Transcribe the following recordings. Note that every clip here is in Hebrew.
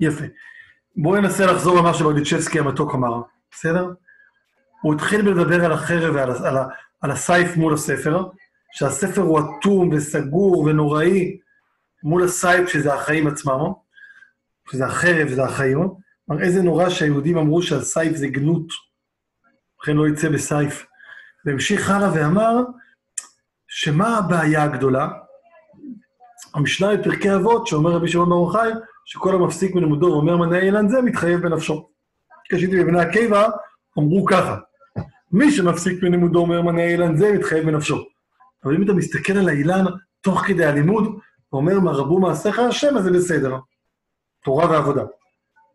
יפה. בואו ננסה לחזור למה שברדיצ'בסקי המתוק אמר, בסדר? הוא התחיל בלדבר על החרב ועל על, על הסייף מול הספר, שהספר הוא אטום וסגור ונוראי מול הסייף שזה החיים עצמם, שזה החרב, זה החיים. כלומר, איזה נורא שהיהודים אמרו שהסייף זה גנות, לכן לא יצא בסייף. והמשיך הלאה ואמר, שמה הבעיה הגדולה? המשנה בפרקי אבות, שאומר רבי שמעון ברוך חי, שכל המפסיק מלימודו ואומר מנהל אילן זה, מתחייב בנפשו. כשהייתי בבני עקיבא, אמרו ככה, מי שמפסיק מלימודו אומר מנהל אילן זה, מתחייב בנפשו. אבל אם אתה מסתכל על האילן תוך כדי הלימוד, ואומר, מה רבו מעשיך השם, אז זה בסדר. תורה ועבודה.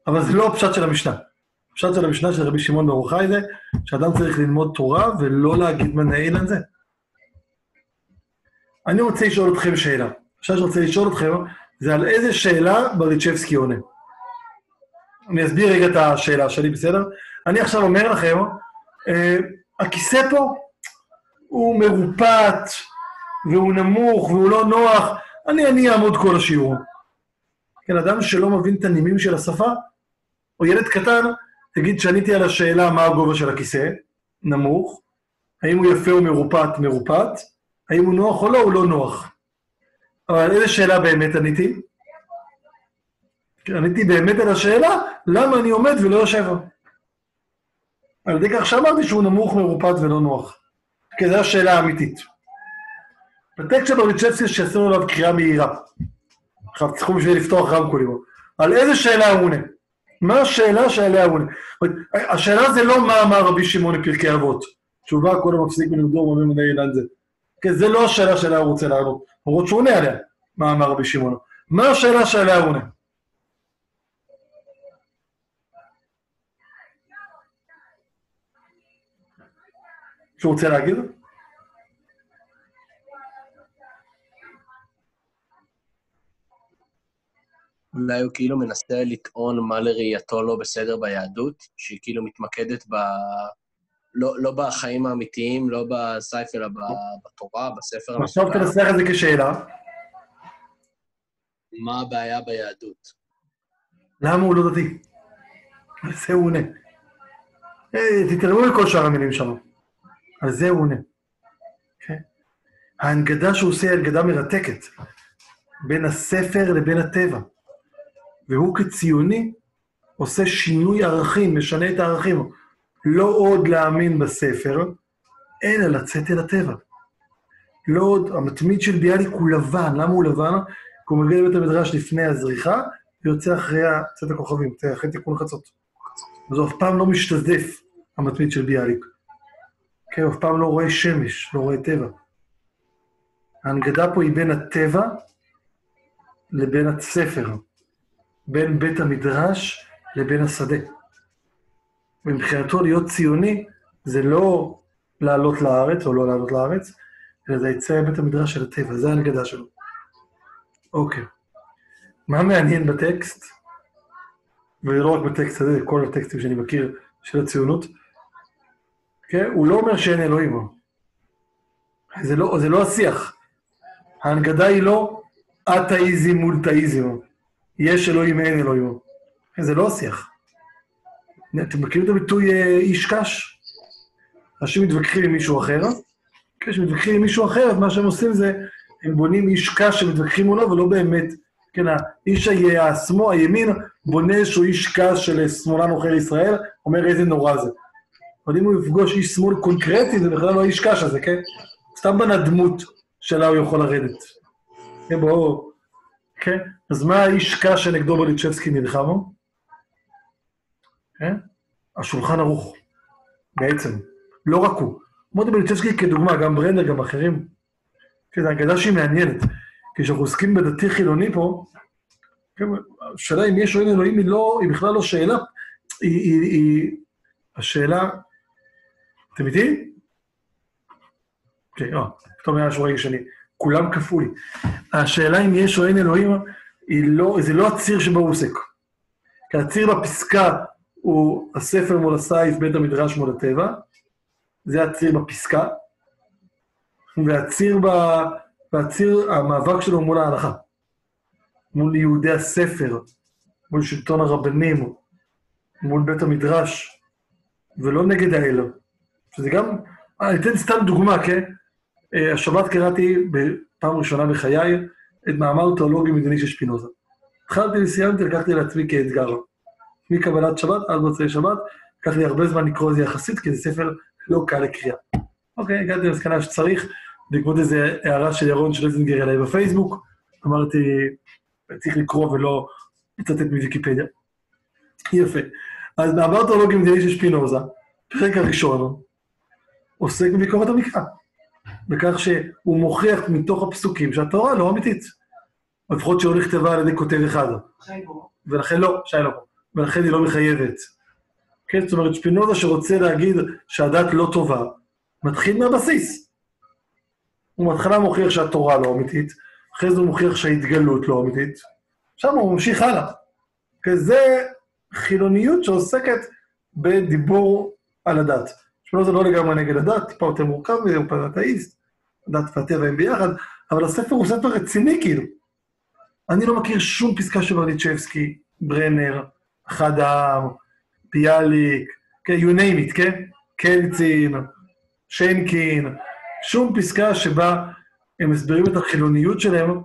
אבל זה לא הפשט של המשנה. הפשט של המשנה של רבי שמעון ברוך חי זה, שאדם צריך ללמוד תורה ולא להגיד מנהל על זה. אני רוצה לשאול אתכם שאלה. עכשיו שאני רוצה לשאול אתכם, זה על איזה שאלה בריצ'בסקי עונה. אני אסביר רגע את השאלה שלי, בסדר? אני עכשיו אומר לכם, אה, הכיסא פה הוא מרופט, והוא נמוך, והוא לא נוח, אני, אני אעמוד כל השיעור. כן, אדם שלא מבין את הנימים של השפה, או ילד קטן, תגיד שעניתי על השאלה מה הגובה של הכיסא, נמוך, האם הוא יפה או מרופט, מרופט, האם הוא נוח או לא, הוא לא נוח. אבל איזה שאלה באמת עניתי? עניתי באמת על השאלה, למה אני עומד ולא יושב? על ידי כך שאמרתי שהוא נמוך, מרופט ולא נוח. כי זו השאלה האמיתית. בטקסט של ברליצ'בסקי שעשינו עליו קריאה מהירה. עכשיו צריכו בשביל לפתוח רמקולים. על איזה שאלה הוא עונה? מה השאלה שעליה הוא עונה? השאלה זה לא מה אמר רבי שמעון בפרקי אבות. תשובה כל המפסיק מלימודו ואומר מנהל אילן זה. כן, זה לא השאלה שעליה הוא רוצה לענות. שהוא עונה עליה, מה אמר רבי שמעון. מה השאלה שעליה הוא עונה? שהוא רוצה להגיד? אולי הוא כאילו מנסה לטעון מה לראייתו לא בסדר ביהדות, שהיא כאילו מתמקדת ב... לא, לא בחיים האמיתיים, לא בסייף, אלא בתורה, בספר עכשיו תנסח את זה כשאלה. מה הבעיה ביהדות? למה הוא לא דתי? על זה הוא עונה. אה, תתעלמו מכל שאר המילים שם. על זה הוא עונה. כן? ההנגדה שהוא עושה היא הנגדה מרתקת. בין הספר לבין הטבע. והוא כציוני עושה שינוי ערכים, משנה את הערכים. לא עוד להאמין בספר, אלא לצאת אל הטבע. לא עוד, המתמיד של ביאליק הוא לבן, למה הוא לבן? כי הוא מגיע לבית המדרש לפני הזריחה, ויוצא אחרי צאת הכוכבים, אחרי תיקון חצות. אז הוא אף פעם לא משתזף, המתמיד של ביאליק. כן, הוא אף פעם לא רואה שמש, לא רואה טבע. ההנגדה פה היא בין הטבע לבין הספר. בין בית המדרש לבין השדה. ומבחינתו להיות ציוני זה לא לעלות לארץ או לא לעלות לארץ, אלא זה יצא מבית המדרש של הטבע, זה ההנגדה שלו. אוקיי. מה מעניין בטקסט, ולא רק בטקסט הזה, כל הטקסטים שאני מכיר של הציונות, כן? הוא לא אומר שאין אלוהים. זה לא, זה לא השיח. ההנגדה היא לא אתאיזם מול תאיזם. יש אלוהים, אין אלוהים. זה לא השיח. אתם מכירים את הביטוי אה, איש קש? אנשים מתווכחים עם מישהו אחר, כשמתווכחים עם מישהו אחר, מה שהם עושים זה, הם בונים איש קש שמתווכחים מולו, ולא באמת, כן, האיש השמאל, הימין, בונה איזשהו איש קש של שמאלן עוכר ישראל, אומר איזה נורא זה. אבל אם הוא יפגוש איש שמאל קונקרטי, זה בכלל לא איש קש הזה, כן? סתם בנה דמות שלה הוא יכול לרדת. כן, בואו... כן? אז מה האיש קש שנגדו בוליצ'בסקי נלחמו? כן? השולחן ערוך, בעצם. לא רק הוא. מוטי בוליצ'בסקי כדוגמה, גם ברנדר, גם אחרים. כן, זו אגדה שהיא מעניינת. כשאנחנו עוסקים בדתי חילוני פה, כן, השאלה אם יש או אין אלוהים היא, לא, היא בכלל לא שאלה, היא, היא, היא השאלה... אתם איתי? כן, אה, פתאום היה שורה שני. כולם כפו לי. השאלה אם יש או אין אלוהים, לא, זה לא הציר שבו הוא עוסק. כי הציר בפסקה הוא הספר מול הסייף, בית המדרש מול הטבע, זה הציר בפסקה, והציר, ב, והציר, המאבק שלו מול ההלכה, מול יהודי הספר, מול שלטון הרבנים, מול בית המדרש, ולא נגד האל. שזה גם, אני אתן סתם דוגמה, כן? אה, השבת קראתי בפעם ראשונה בחיי את מאמר תיאולוגי מדיני של שפינוזה. התחלתי וסיימתי, לקחתי לעצמי כאתגר. מקבלת שבת עד מוצאי שבת, לקח לי הרבה זמן לקרוא את זה יחסית, כי זה ספר לא קל לקריאה. אוקיי, הגעתי למסקנה שצריך, בעקבות איזו הערה של ירון שלזינגר אליי בפייסבוק, אמרתי, צריך לקרוא ולא לצטט מוויקיפדיה. יפה. אז מאמר תיאולוגי מדיני של שפינוזה, הפרק הראשון, עוסק בביקורת המקרא. בכך שהוא מוכיח מתוך הפסוקים שהתורה לא אמיתית. לפחות שלא נכתבה על ידי כותב אחד. ולכן לא, שי לא פה. ולכן היא לא מחייבת. כן, זאת אומרת, שפינוזה שרוצה להגיד שהדת לא טובה, מתחיל מהבסיס. הוא בהתחלה מוכיח שהתורה לא אמיתית, אחרי זה הוא מוכיח שההתגלות לא אמיתית, שם הוא ממשיך הלאה. כי זה חילוניות שעוסקת בדיבור על הדת. שפינוזה לא לגמרי נגד הדת, טיפה יותר מורכב מזה, הוא פעם אתאיסט, הדת והטבע הם ביחד, אבל הספר הוא ספר רציני כאילו. אני לא מכיר שום פסקה של ברדיצ'בסקי, ברנר, אחד העם, ביאליק, כן, you name it, כן? קלצין, שיינקין, שום פסקה שבה הם מסבירים את החילוניות שלהם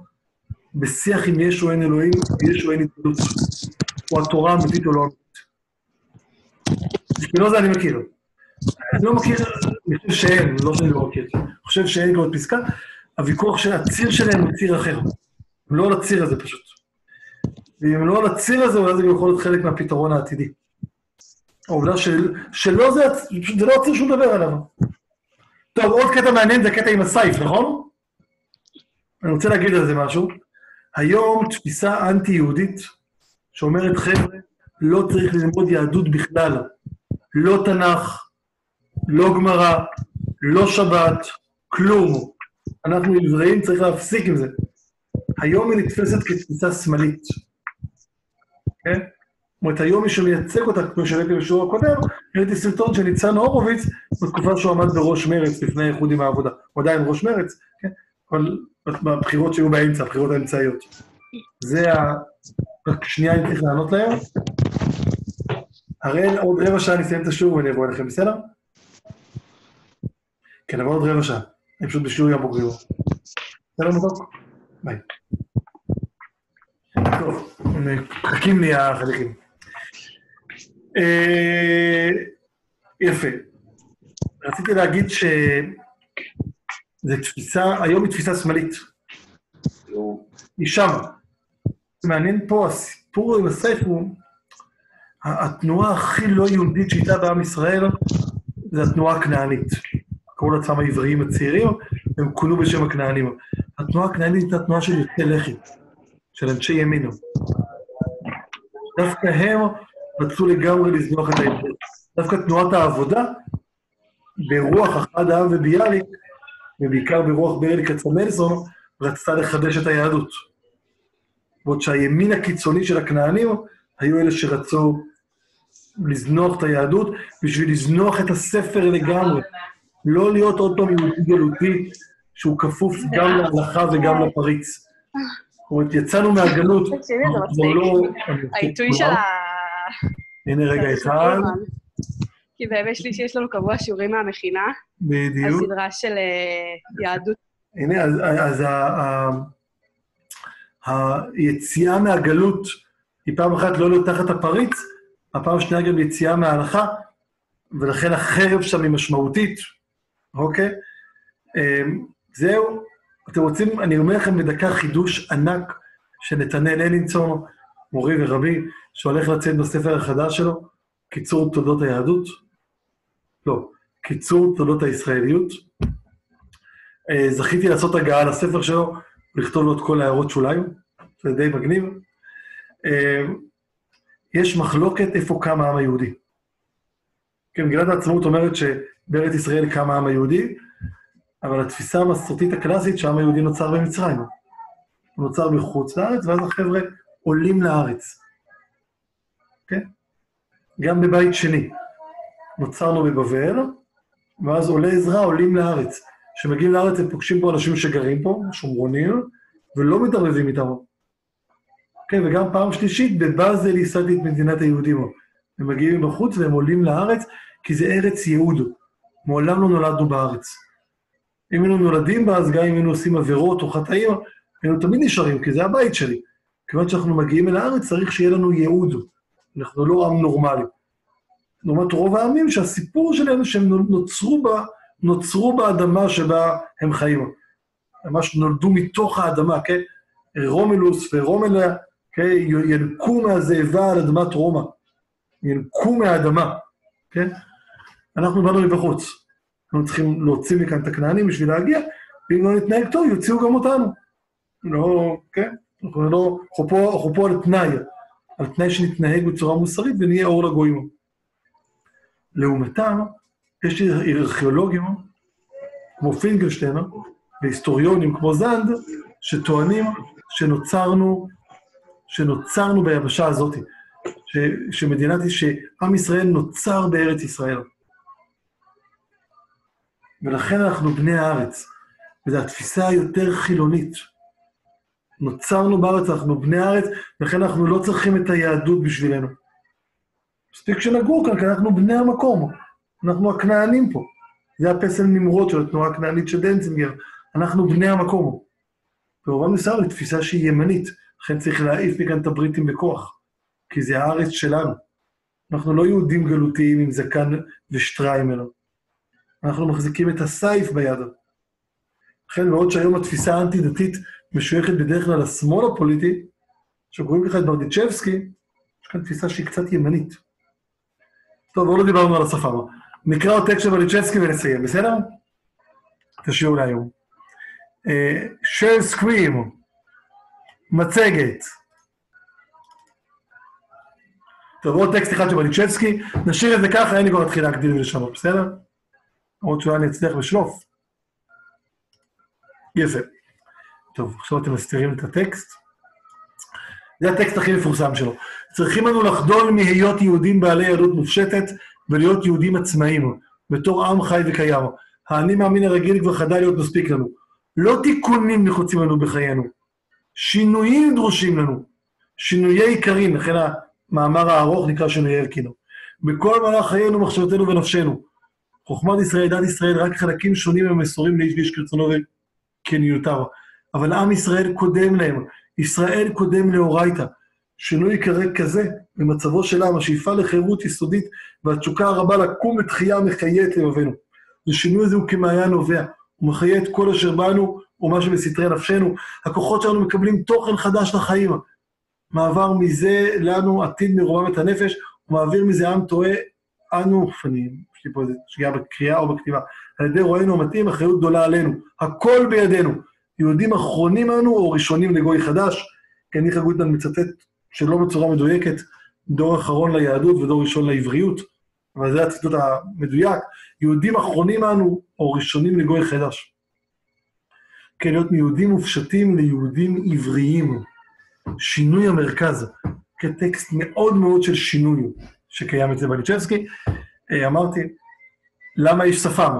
בשיח עם יש או אין אלוהים, יש או אין התגלות, או התורה האמיתית או לא אמיתית. אני מכיר. אני לא מכיר, אני חושב שאין, לא שאני לא מכיר. אני חושב שאין כזאת פסקה. הוויכוח של הציר שלהם הוא ציר אחר. לא על הציר הזה פשוט. ואם לא על הציר הזה, אולי זה גם יכול להיות חלק מהפתרון העתידי. העובדה של, שלא זה, זה לא הציר שהוא מדבר עליו. טוב, עוד קטע מעניין זה הקטע עם הסייף, נכון? אני רוצה להגיד על זה משהו. היום תפיסה אנטי-יהודית שאומרת, חבר'ה, לא צריך ללמוד יהדות בכלל. לא תנ"ך, לא גמרא, לא שבת, כלום. אנחנו עבריים, צריך להפסיק עם זה. היום היא נתפסת כתפיסה שמאלית. כן? זאת אומרת, היום מי שמייצג אותה, כמו שראיתי בשיעור הקודם, ראיתי סרטון של ניצן הורוביץ בתקופה שהוא עמד בראש מרץ לפני האיחוד עם העבודה. הוא עדיין ראש מרץ, כן? אבל בבחירות שהיו באמצע, הבחירות האמצעיות. זה ה... רק שנייה אני צריך לענות להם. הראל, עוד רבע שעה נסיים את השיעור ואני אבוא אליכם, בסדר? כן, אבל עוד רבע שעה. אני פשוט בשיעור ים בוגרים. בסדר מתוק? ביי. טוב, מחכים לי החניכים. אה, יפה. רציתי להגיד שזו תפיסה, היום היא תפיסה שמאלית. היא שם. מעניין פה, הסיפור עם הסייף הוא, התנועה הכי לא יהודית שהייתה בעם ישראל, זה התנועה הכנענית. קראו לעצמם העבריים הצעירים, הם כונו בשם הכנענים. התנועה הכנענית הייתה תנועה של יוצאי לחי. של אנשי ימינו. דווקא הם רצו לגמרי לזנוח את העברית. דווקא תנועת העבודה, ברוח אחד העם וביאליק, ובעיקר ברוח ברל כצמלסון, רצתה לחדש את היהדות. בעוד שהימין הקיצוני של הכנענים היו אלה שרצו לזנוח את היהדות בשביל לזנוח את הספר לגמרי. לא להיות עוד פעם יהודי גלותי שהוא כפוף גם להלכה וגם לפריץ. זאת אומרת, יצאנו מהגלות, כבר לא... העיתוי של ה... הנה רגע אחד. כי בימי שלישי יש לנו קבוע שיעורים מהמכינה. בדיוק. הסדרה של אה, יהדות. הנה, אז היציאה מהגלות היא פעם אחת לא להיות תחת הפריץ, הפעם השנייה גם יציאה מההלכה, ולכן החרב שם היא משמעותית, אוקיי? אמ, זהו, אתם רוצים, אני אומר לכם בדקה חידוש ענק של נתנאל אלינסון, מורי ורבי, שהולך לצאת בספר החדש שלו, קיצור תולדות היהדות? לא, קיצור תולדות הישראליות. אה, זכיתי לעשות הגעה לספר שלו, לכתוב לו את כל ההערות שוליים, זה די מגניב. אה, יש מחלוקת איפה קם העם היהודי. כן, מגילת העצמאות אומרת שבארץ ישראל קם העם היהודי, אבל התפיסה המסורתית הקלאסית שהעם היהודי נוצר במצרים. הוא נוצר מחוץ לארץ, ואז החבר'ה עולים לארץ. כן? גם בבית שני. נוצרנו בבבל, ואז עולי עזרא עולים לארץ. כשמגיעים לארץ הם פוגשים פה אנשים שגרים פה, שומרונים, ולא מתערבבים איתם. כן, וגם פעם שלישית, בבאזל ייסדתי את מדינת היהודים. הם מגיעים מבחוץ והם עולים לארץ, כי זה ארץ יהוד. מעולם לא נולדנו בארץ. אם היינו נולדים בה, אז גם אם היינו עושים עבירות או חטאים, היינו תמיד נשארים, כי זה הבית שלי. כיוון שאנחנו מגיעים אל הארץ, צריך שיהיה לנו ייעוד. אנחנו לא עם נורמלי. לעומת רוב העמים שהסיפור שלהם שהם נוצרו בה, נוצרו באדמה שבה הם חיים. ממש נולדו מתוך האדמה, כן? רומלוס ורומלה, כן? ינקו מהזאבה על אדמת רומא. ינקו מהאדמה, כן? אנחנו באנו מבחוץ. אנחנו צריכים להוציא מכאן את הכנענים בשביל להגיע, ואם לא נתנהג טוב, יוציאו גם אותנו. לא, כן? אנחנו לא, אנחנו פה, אנחנו פה על תנאי, על תנאי שנתנהג בצורה מוסרית ונהיה אור לגויים. לעומתם, יש ארכיאולוגים כמו פינקלשטיין והיסטוריונים כמו זנד, שטוענים שנוצרנו, שנוצרנו ביבשה הזאת, ש, שמדינת, שעם ישראל נוצר בארץ ישראל. ולכן אנחנו בני הארץ, וזו התפיסה היותר חילונית. נוצרנו בארץ, אנחנו בני הארץ, ולכן אנחנו לא צריכים את היהדות בשבילנו. מספיק שנגור כאן, כי אנחנו בני המקום, אנחנו הכנענים פה. זה הפסל נמרוד של התנועה הכנענית של דנצינגר, אנחנו בני המקום. במובן מסוים היא תפיסה שהיא ימנית, לכן צריך להעיף מכאן את הבריטים בכוח, כי זה הארץ שלנו. אנחנו לא יהודים גלותיים עם זקן ושטריימל. אנחנו מחזיקים את הסייף ביד. לכן, בעוד שהיום התפיסה האנטי-דתית משויכת בדרך כלל לשמאל הפוליטי, כשקוראים לך את ברדיצ'בסקי, יש כאן תפיסה שהיא קצת ימנית. טוב, עוד לא דיברנו על השפה. נקרא עוד טקסט של ברדיצ'בסקי ונסיים, בסדר? השיעור להיום. של סקרים, מצגת. טוב, עוד טקסט אחד של ברדיצ'בסקי, נשאיר את זה ככה, אין לי כבר להתחיל להגדיל ולשנות, בסדר? למרות שאולי אני אצליח לשלוף. יפה. טוב, עכשיו אתם מסתירים את הטקסט. זה הטקסט הכי מפורסם שלו. צריכים לנו לחדול מהיות יהודים בעלי יהדות מופשטת ולהיות יהודים עצמאיים, בתור עם חי וקיים. האני מאמין הרגיל כבר חדל להיות מספיק לנו. לא תיקונים נחוצים לנו בחיינו, שינויים דרושים לנו, שינויי עיקרים, לכן המאמר הארוך נקרא שינויי אלקינו. בכל מהלך חיינו, מחשבתנו ונפשנו. חוכמת ישראל, דת ישראל, רק חלקים שונים הם מסורים לאיש ואיש כרצונו וכניותיו. אבל עם ישראל קודם להם, ישראל קודם לאורייתא. שינוי ייקרא כזה במצבו של עם, השאיפה לחירות יסודית והתשוקה הרבה לקום לתחייה מחיה את לבבינו. השינוי הזה הוא כמעיין נובע, הוא מחיה את כל אשר בנו ומה שבסתרי נפשנו. הכוחות שלנו מקבלים תוכן חדש לחיים. מעבר מזה לנו עתיד מרומם את הנפש, ומעביר מזה עם טועה, אנו, אני, לי פה איזו שגיאה בקריאה או בכתיבה, על ידי רואינו המתאים, אחריות גדולה עלינו. הכל בידינו. יהודים אחרונים אנו או ראשונים לגוי חדש, כי אני חגוטמן מצטט שלא בצורה מדויקת, דור אחרון ליהדות ודור ראשון לעבריות, אבל זה הציטוט המדויק, יהודים אחרונים אנו או ראשונים לגוי חדש. כן, להיות מיהודים מופשטים ליהודים עבריים. שינוי המרכז, כטקסט מאוד מאוד של שינוי שקיים אצל בליצ'בסקי. אמרתי, למה יש שפם?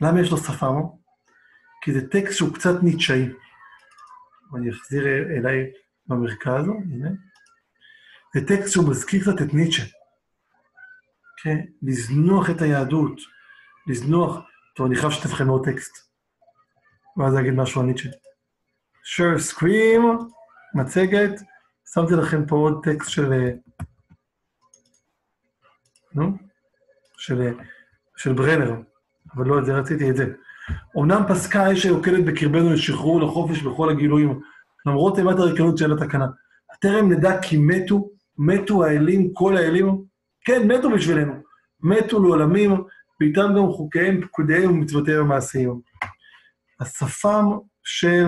למה יש לו שפם? כי זה טקסט שהוא קצת ניטשאי. אני אחזיר אליי במרכז, הנה. זה טקסט שהוא מזכיר קצת את ניטשה. כן? לזנוח את היהדות, לזנוח... טוב, אני חייב לכם עוד טקסט. ואז אגיד משהו על ניטשה. sure, סקרים, מצגת. שמתי לכם פה עוד טקסט של... נו? של, של ברנר, אבל לא את זה, רציתי את זה. אמנם פסקה האש היוקדת בקרבנו לשחרור לחופש בכל הגילויים, למרות אימת הריקנות של התקנה. טרם נדע כי מתו, מתו האלים, כל האלים, כן, מתו בשבילנו. מתו לעולמים, ואיתם גם חוקיהם, פקודיהם ומצוותיהם המעשיים. השפם של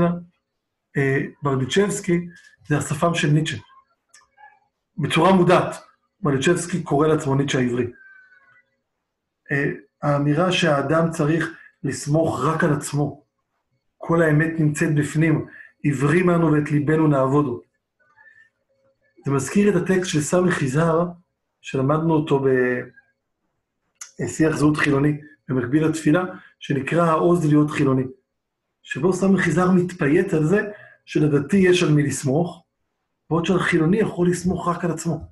אה, ברדיצ'בסקי זה השפם של ניטשה. בצורה מודעת, ברדיצ'בסקי קורא לעצמו ניטשה העברי. האמירה שהאדם צריך לסמוך רק על עצמו. כל האמת נמצאת בפנים, עברים אנו ואת ליבנו נעבודו. זה מזכיר את הטקסט של סמי חיזר, שלמדנו אותו בשיח זהות חילוני, במקביל לתפילה, שנקרא העוז להיות חילוני. שבו סמי חיזר מתפייט על זה שלדתי יש על מי לסמוך, בעוד שהחילוני יכול לסמוך רק על עצמו.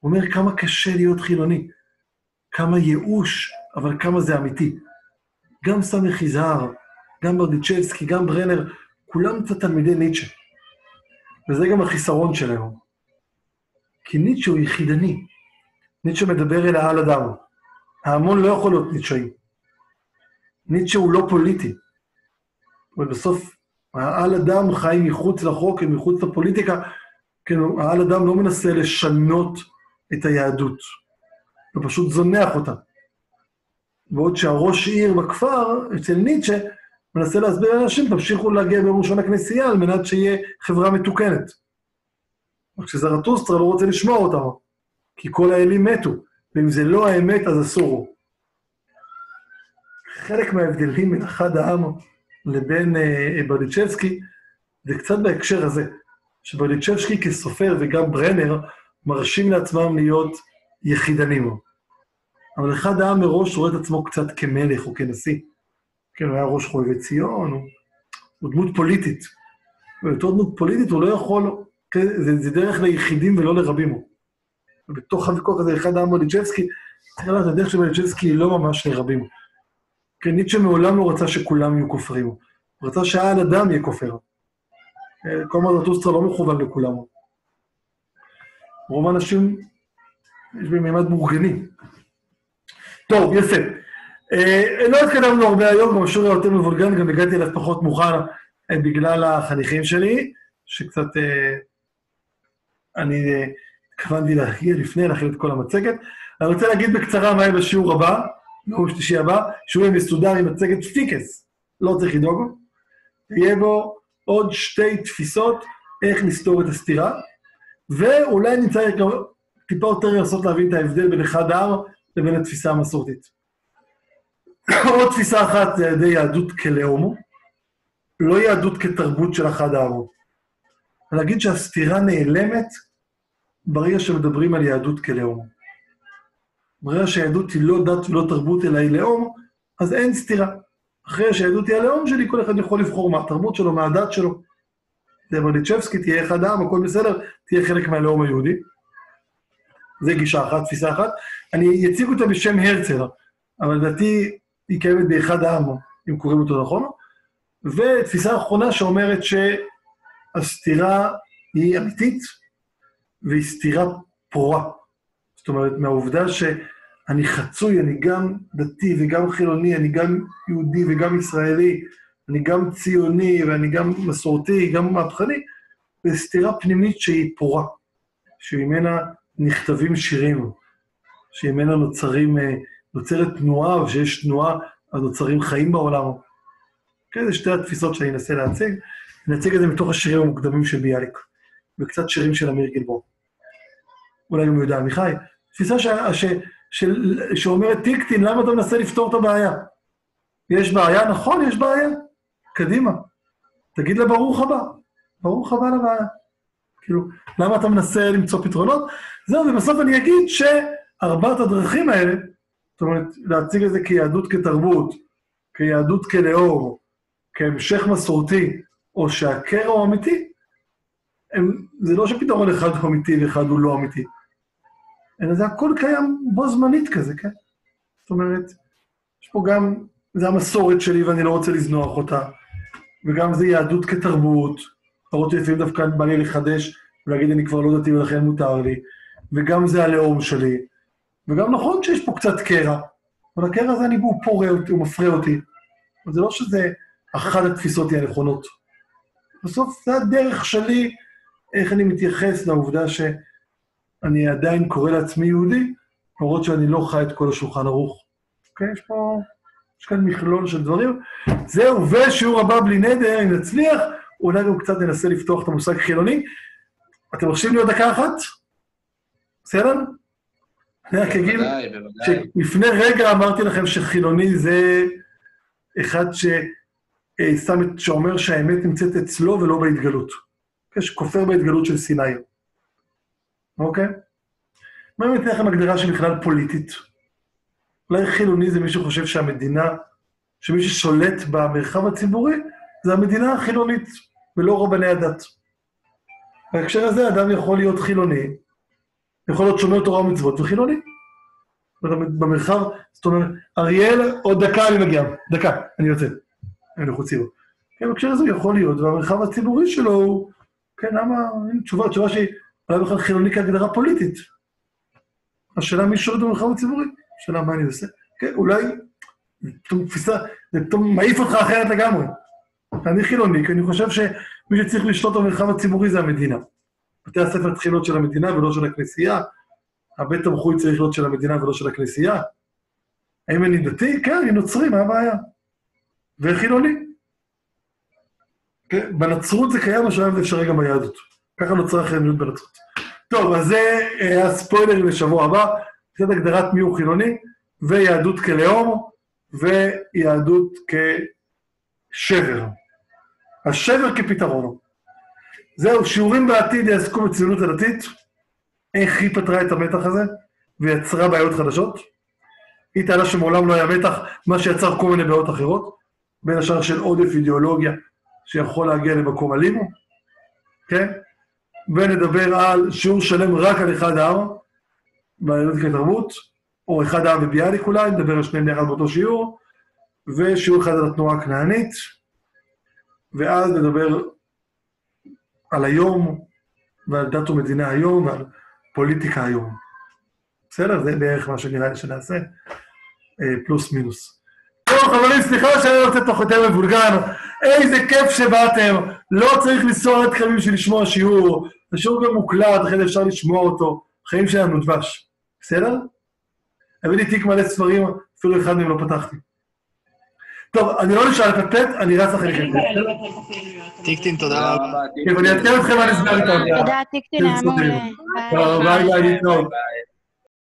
הוא אומר כמה קשה להיות חילוני, כמה ייאוש, אבל כמה זה אמיתי. גם סמך יזהר, גם ברדיצ'בסקי, גם ברנר, כולם קצת תלמידי ניטשה. וזה גם החיסרון שלהם. כי ניטשה הוא יחידני. ניטשה מדבר אל העל אדם. ההמון לא יכול להיות ניטשאי. ניטשה הוא לא פוליטי. אבל בסוף, העל אדם חי מחוץ לחוק ומחוץ לפוליטיקה. כן, העל אדם לא מנסה לשנות את היהדות, הוא פשוט זונח אותה. בעוד שהראש עיר בכפר, אצל ניטשה, מנסה להסביר לאנשים, תמשיכו להגיע ביום ראשון לכנסייה על מנת שיהיה חברה מתוקנת. רק שזרטוסטרה לא רוצה לשמוע אותם, כי כל האלים מתו, ואם זה לא האמת, אז אסור. חלק מההבדלים בין אחד העם לבין אה, ברדיצ'בסקי, זה קצת בהקשר הזה, שברדיצ'בסקי כסופר וגם ברנר מרשים לעצמם להיות יחידנים. אבל אחד העם מראש רואה את עצמו קצת כמלך או כנשיא. כן, הוא היה ראש חובבי ציון, הוא, הוא דמות פוליטית. ובתור דמות פוליטית הוא לא יכול, כן, זה, זה דרך ליחידים ולא לרבים. ובתוך הוויכוח הזה, אחד העם מוליג'בסקי, צריך לדעת, הדרך של מוליג'בסקי היא לא ממש לרבים. כן, ניטשה מעולם לא רצה שכולם יהיו כופרים. הוא רצה שהעל אדם יהיה כופר. כל מרדטוסטרה לא מכוון לכולם. רוב האנשים, יש בהם מימד בורגני. טוב, יפה. אה, לא התקדמנו הרבה היום, גם היה יותר מבולגן, גם הגעתי אליו פחות מוכן אה, בגלל החניכים שלי, שקצת... אה, אני אה, התכוונתי להגיע לפני, להכין את כל המצגת. אני רוצה להגיד בקצרה מה יהיה בשיעור הבא, ביום שלישי הבא, יהיה מסודר עם מצגת פיקס, לא צריך לדאוג. יהיה בו עוד שתי תפיסות איך לסתור את הסתירה, ואולי נמצא טיפה יותר לנסות להבין את ההבדל בין אחד העם לבין התפיסה המסורתית. עוד תפיסה אחת זה ידי יהדות כלאום, לא יהדות כתרבות של אחד העמות. להגיד שהסתירה נעלמת ברגע שמדברים על יהדות כלאום. ברגע שהיהדות היא לא דת ולא תרבות אלא היא לאום, אז אין סתירה. אחרי שהיהדות היא הלאום שלי, כל אחד יכול לבחור מהתרבות שלו, מהדת שלו. ברדיצ'בסקי תהיה אחד העם, הכל בסדר, תהיה חלק מהלאום היהודי. זה גישה אחת, תפיסה אחת. אני אציג אותה בשם הרצל, אבל לדעתי היא קיימת באחד העם, אם קוראים אותו נכון. ותפיסה אחרונה שאומרת שהסתירה היא אמיתית, והיא סתירה פורה. זאת אומרת, מהעובדה שאני חצוי, אני גם דתי וגם חילוני, אני גם יהודי וגם ישראלי, אני גם ציוני ואני גם מסורתי, גם מהפכני, זו סתירה פנימית שהיא פורה, שממנה נכתבים שירים, שממנה נוצרים, אה, נוצרת תנועה, וכשיש תנועה, אז נוצרים חיים בעולם. כן, זה שתי התפיסות שאני אנסה להציג. אני אציג את זה מתוך השירים המוקדמים של ביאליק, וקצת שירים של אמיר גלבור. אולי גם יהודה עמיחי. תפיסה ש... ש... ש... שאומרת, טיקטין, למה אתה מנסה לפתור את הבעיה? יש בעיה? נכון, יש בעיה. קדימה. תגיד לה ברוך הבא. ברוך הבא לבעיה. כאילו, למה אתה מנסה למצוא פתרונות? זהו, ובסוף אני אגיד שארבעת הדרכים האלה, זאת אומרת, להציג את זה כיהדות כתרבות, כיהדות כלאור, כהמשך מסורתי, או שהקרע הוא אמיתי, הם, זה לא שפתרון אחד הוא אמיתי ואחד הוא לא אמיתי, אלא זה הכל קיים בו זמנית כזה, כן? זאת אומרת, יש פה גם, זה המסורת שלי ואני לא רוצה לזנוח אותה, וגם זה יהדות כתרבות, למרות שלפעמים דווקא בא לי לחדש ולהגיד אני כבר לא דתי ולכן מותר לי, וגם זה הלאום שלי, וגם נכון שיש פה קצת קרע, אבל הקרע הזה אני, הוא פורה אותי, הוא מפרה אותי. אבל זה לא שזה אחת התפיסות היא הנכונות. בסוף זה הדרך שלי, איך אני מתייחס לעובדה שאני עדיין קורא לעצמי יהודי, למרות שאני לא חי את כל השולחן ערוך. אוקיי? יש פה, יש כאן מכלול של דברים. זהו, ושיעור הבא בלי נדר, אם נצליח, אולי גם קצת ננסה לפתוח את המושג חילוני. אתם מרשים לי עוד דקה אחת? בסדר? אני רק אגיד שלפני רגע אמרתי לכם שחילוני זה אחד ששם את, שאומר שהאמת נמצאת אצלו ולא בהתגלות. שכופר בהתגלות של סיני. אוקיי? מה אם אתן לכם הגדרה של בכלל פוליטית? אולי חילוני זה מי שחושב שהמדינה, שמי ששולט במרחב הציבורי, זה המדינה החילונית, ולא רבני הדת. בהקשר הזה אדם יכול להיות חילוני, יכול להיות שומר תורה ומצוות וחילוני. במרחב, זאת אומרת, אריאל, עוד דקה אני מגיע, דקה, אני יוצא, אני חוצי לו. כן, בהקשר הזה יכול להיות, והמרחב הציבורי שלו הוא, כן, למה, הנה תשובה, תשובה שהיא אולי בכלל חילוני כהגדרה פוליטית. השאלה מי שולט במרחב הציבורי, השאלה מה אני עושה. כן, אולי, פתאום תפיסה, זה פתאום מעיף אותך אחרת לגמרי. אני חילוני, כי אני חושב שמי שצריך לשלוט במרחב הציבורי זה המדינה. בתי הספר צריכים להיות של המדינה ולא של הכנסייה. הבית תמחוי צריך להיות של המדינה ולא של הכנסייה. האם אני דתי? כן, אני נוצרי, מה הבעיה? וחילוני. כן, בנצרות זה קיים, השאלה אם זה אפשרי גם ביהדות. ככה נוצרה החילוניות בנצרות. טוב, אז זה אה, הספוילרים לשבוע הבא, זאת הגדרת מיהו חילוני, ויהדות כלאום, ויהדות כשבר. השבר כפתרון. זהו, שיעורים בעתיד יעסקו בציונות הדתית, איך היא פתרה את המתח הזה, ויצרה בעיות חדשות. היא טענה שמעולם לא היה מתח, מה שיצר כל מיני בעיות אחרות, בין השאר של עודף אידיאולוגיה, שיכול להגיע למקום אלים, כן? ונדבר על שיעור שלם רק על אחד העם, ביהדות כתרבות, או אחד העם וביאליק אולי, נדבר על שניהם יחד באותו שיעור, ושיעור אחד על התנועה הכנענית, ואז נדבר על היום, ועל דת ומדינה היום, ועל פוליטיקה היום. בסדר? זה בערך מה שנראה לי שנעשה, אה, פלוס מינוס. טוב, חברים, סליחה שאני רוצה תוך יותר מבולגן, איזה כיף שבאתם, לא צריך לנסוע עד קרבים בשביל לשמוע שיעור, השיעור גם מוקלט, זה אפשר לשמוע אותו, חיים שלנו דבש, בסדר? הביא לי תיק מלא ספרים, אפילו אחד מהם לא פתחתי. טוב, אני לא נשאר לפטפט, אני רץ אחרי לכם. טיקטין, תודה רבה. כן, ואני אעדכן אתכם על הסבר איתם. תודה, טיקטין, היה מעולה. ביי. ביי ביי.